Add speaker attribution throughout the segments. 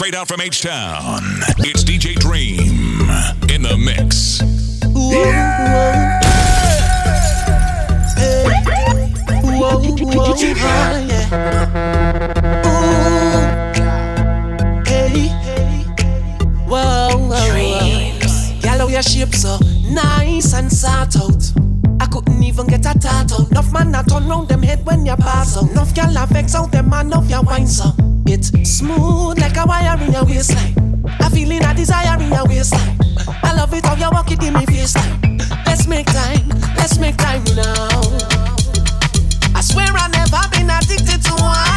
Speaker 1: Straight out from H Town, it's DJ Dream in the mix.
Speaker 2: Yellow your shape so nice and sort out. I couldn't even get a tat out. Enough man not turn round them head when you pass out. Enough gyal a vex out them man off your wine so. It's smooth like a wire in your waistline. A feeling a desire in your waistline. I love it how you walk it in me face. Let's make time, let's make time now. I swear I never been addicted to wine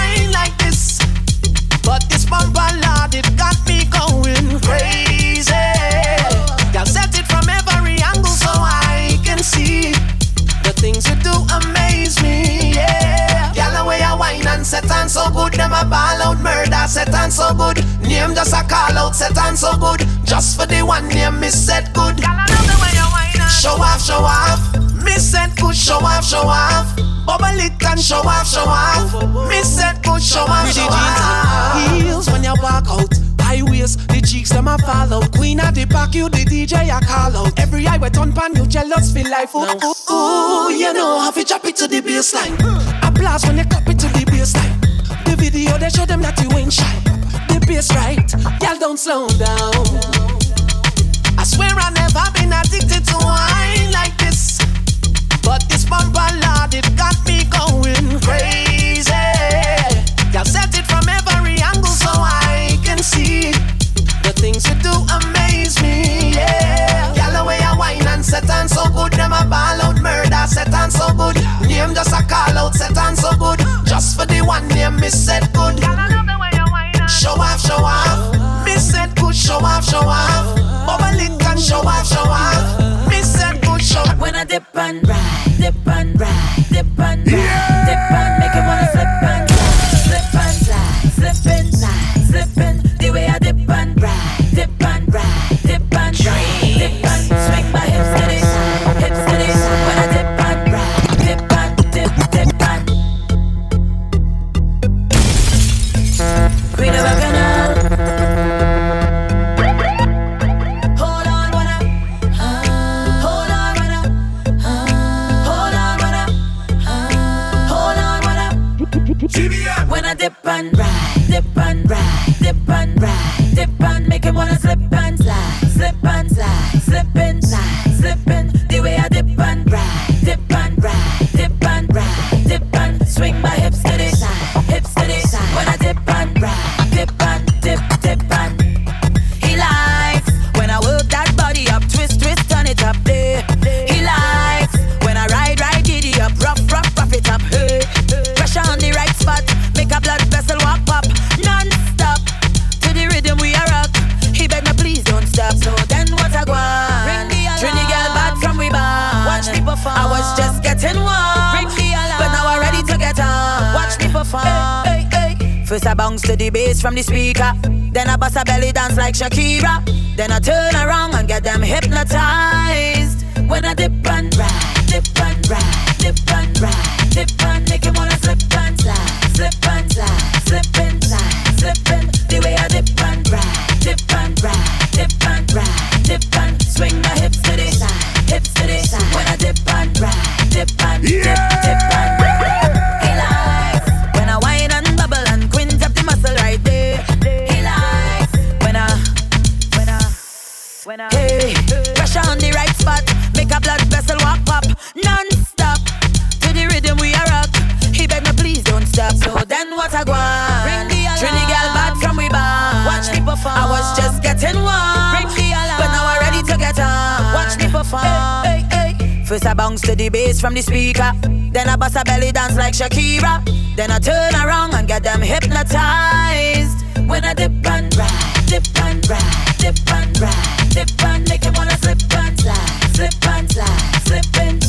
Speaker 2: just a call out set on so good. Just for the one name me set good. Y'all love the way you wine and show off, show off. Me set good, show off, show off. Bubble it and show off, show off. Me set good, show off, show off. Heels when you walk out. High waist, the cheeks them a fall out. Queen of the pack, you the DJ a call out. Every eye wet on pan, you jealous feel like ooh, ooh, ooh, you know how to drop it to the baseline. Hmm. Applause when you clap it to the baseline. The video they show them that you ain't shy. Bass right, y'all don't slow down. I swear I never been addicted to wine like this. But this bumper lord, it got me going crazy. Y'all set it from every angle so I can see the things you do amaze me. Yeah, y'all the way I wine and set on so good, them a ball out murder set on so good. Name just a call out set on so good. Just for the one name me set good. Show off, show off. Me set good, show off, show off. Bubble it and show off, show off. Me set good, show off.
Speaker 3: When I dip and ride, dip and ride, dip and ride, First I bounce to the bass from the speaker. Then I bust a belly dance like Shakira. Then I turn around and get them hypnotized. When I dip and ride, getting warm,
Speaker 4: Ring the alarm.
Speaker 3: but now I'm ready to get on.
Speaker 4: Watch me perform.
Speaker 3: Hey, hey, hey. First I bounce to the bass from the speaker. Then I bust a belly dance like Shakira. Then I turn around and get them hypnotized. When I dip and ride, dip and ride, dip and ride, dip and make him wanna slip and slide, slip and slide, slip and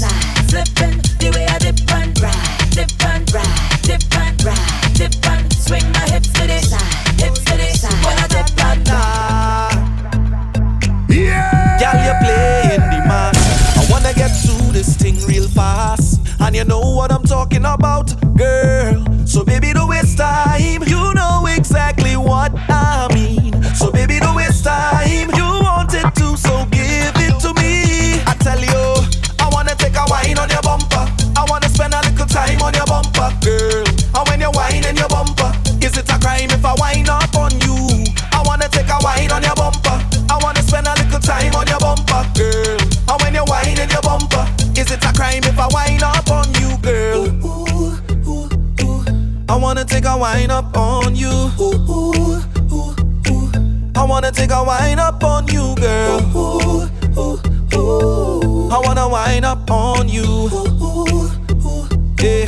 Speaker 5: wine up on you. Ooh, ooh, ooh, ooh. I wanna take a wine up on you, girl. Ooh, ooh, ooh. I wanna wine up on you. Ooh, ooh, ooh. Yeah.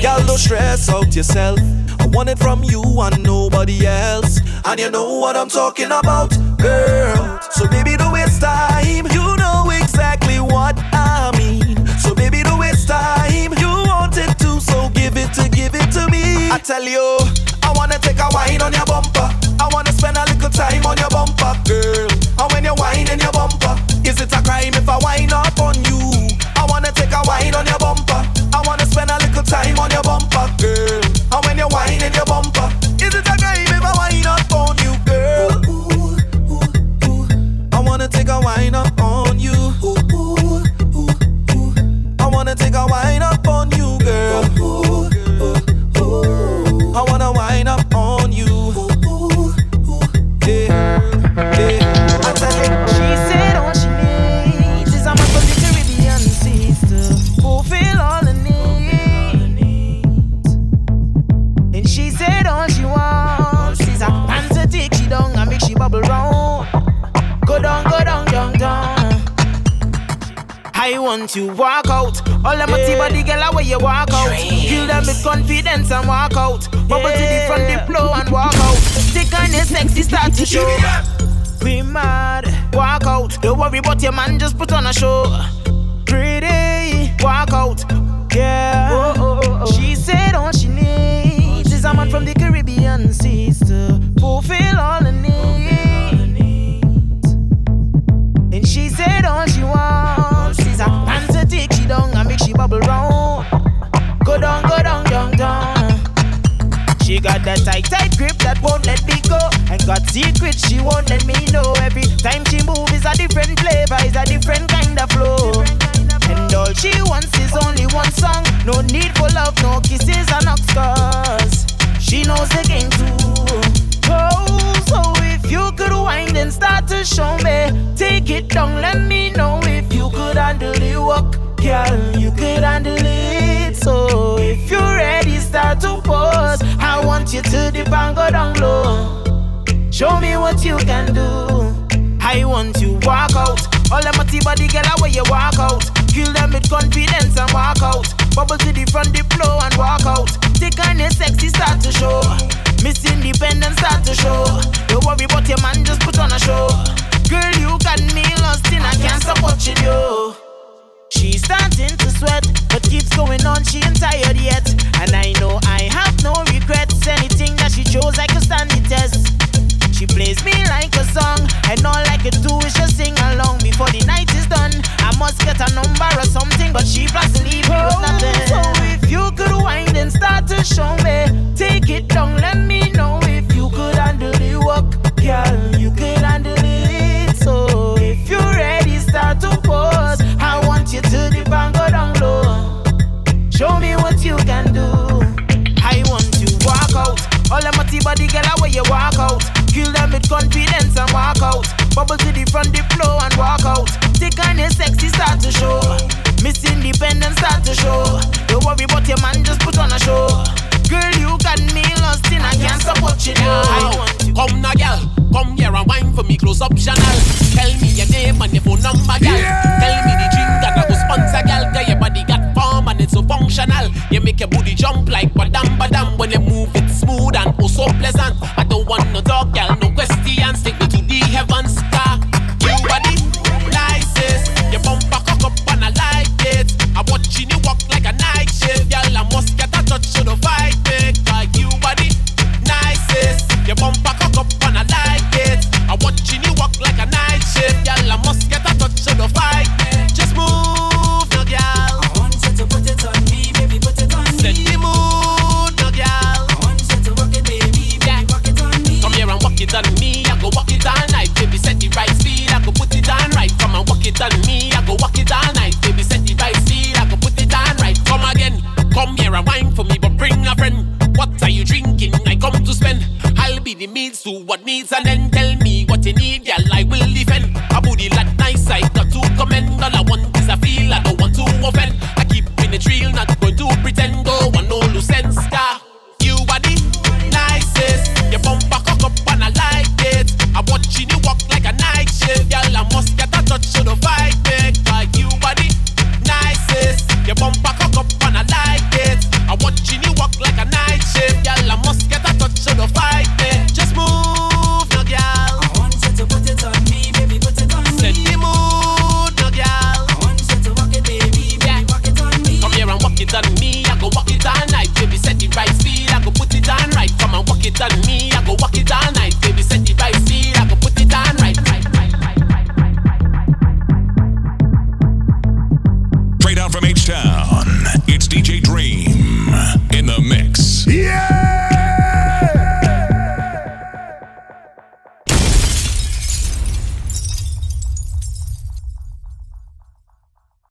Speaker 5: Girl, don't stress out yourself. I want it from you and nobody else. And you know what I'm talking about, girl. So baby, don't waste time. You know exactly what so give it to give it to me. I tell you, I wanna take a wine on your bumper. I wanna spend a little time on your bumper, girl. And when you're whining your bumper, is it a crime if I wine up on you? I wanna take a wine on your bumper. I wanna spend a little time on your bumper, girl. And when you're whining your bumper, is it a crime if I wine up on you, girl? Ooh, ooh, ooh. I wanna take a wine up on you. I wanna take a wine up I
Speaker 6: want to walk out. All them yeah. body girl away you walk out. Kill them with confidence and walk out. Bubble to the front, the flow and walk out. Take on your sexy start to show. We mad, walk out. Don't worry about your man, just put on a show. She got that tight, tight grip that won't let me go. And got secrets she won't let me know. Every time she move is a different flavor, is a different kind of flow. And all she wants is only one song. No need for love, no kisses and no scars. She knows the game too. Oh, so if you could wind and start to show me, take it down, let me know if you could handle the work. Girl, you could handle it. To pose. I want you to the go down low. Show me what you can do. I want you walk out. All them multi body girl away you walk out. Kill them with confidence and walk out. Bubble to the front, the flow and walk out. Take on your sexy start to show. Miss Independence start to show. Don't worry about your man, just put on a show. Girl, you got me lost in, I can't stop watching you. She's starting to sweat, but keeps going on, she ain't tired yet. And I know I have no regrets. Anything that she chose, I can stand the test. She plays me like a song, and all I can do is just sing along before the night is done. I must get a number or something, but she plans to leave me with nothing. So if you could wind and start to show me, take it down, let me know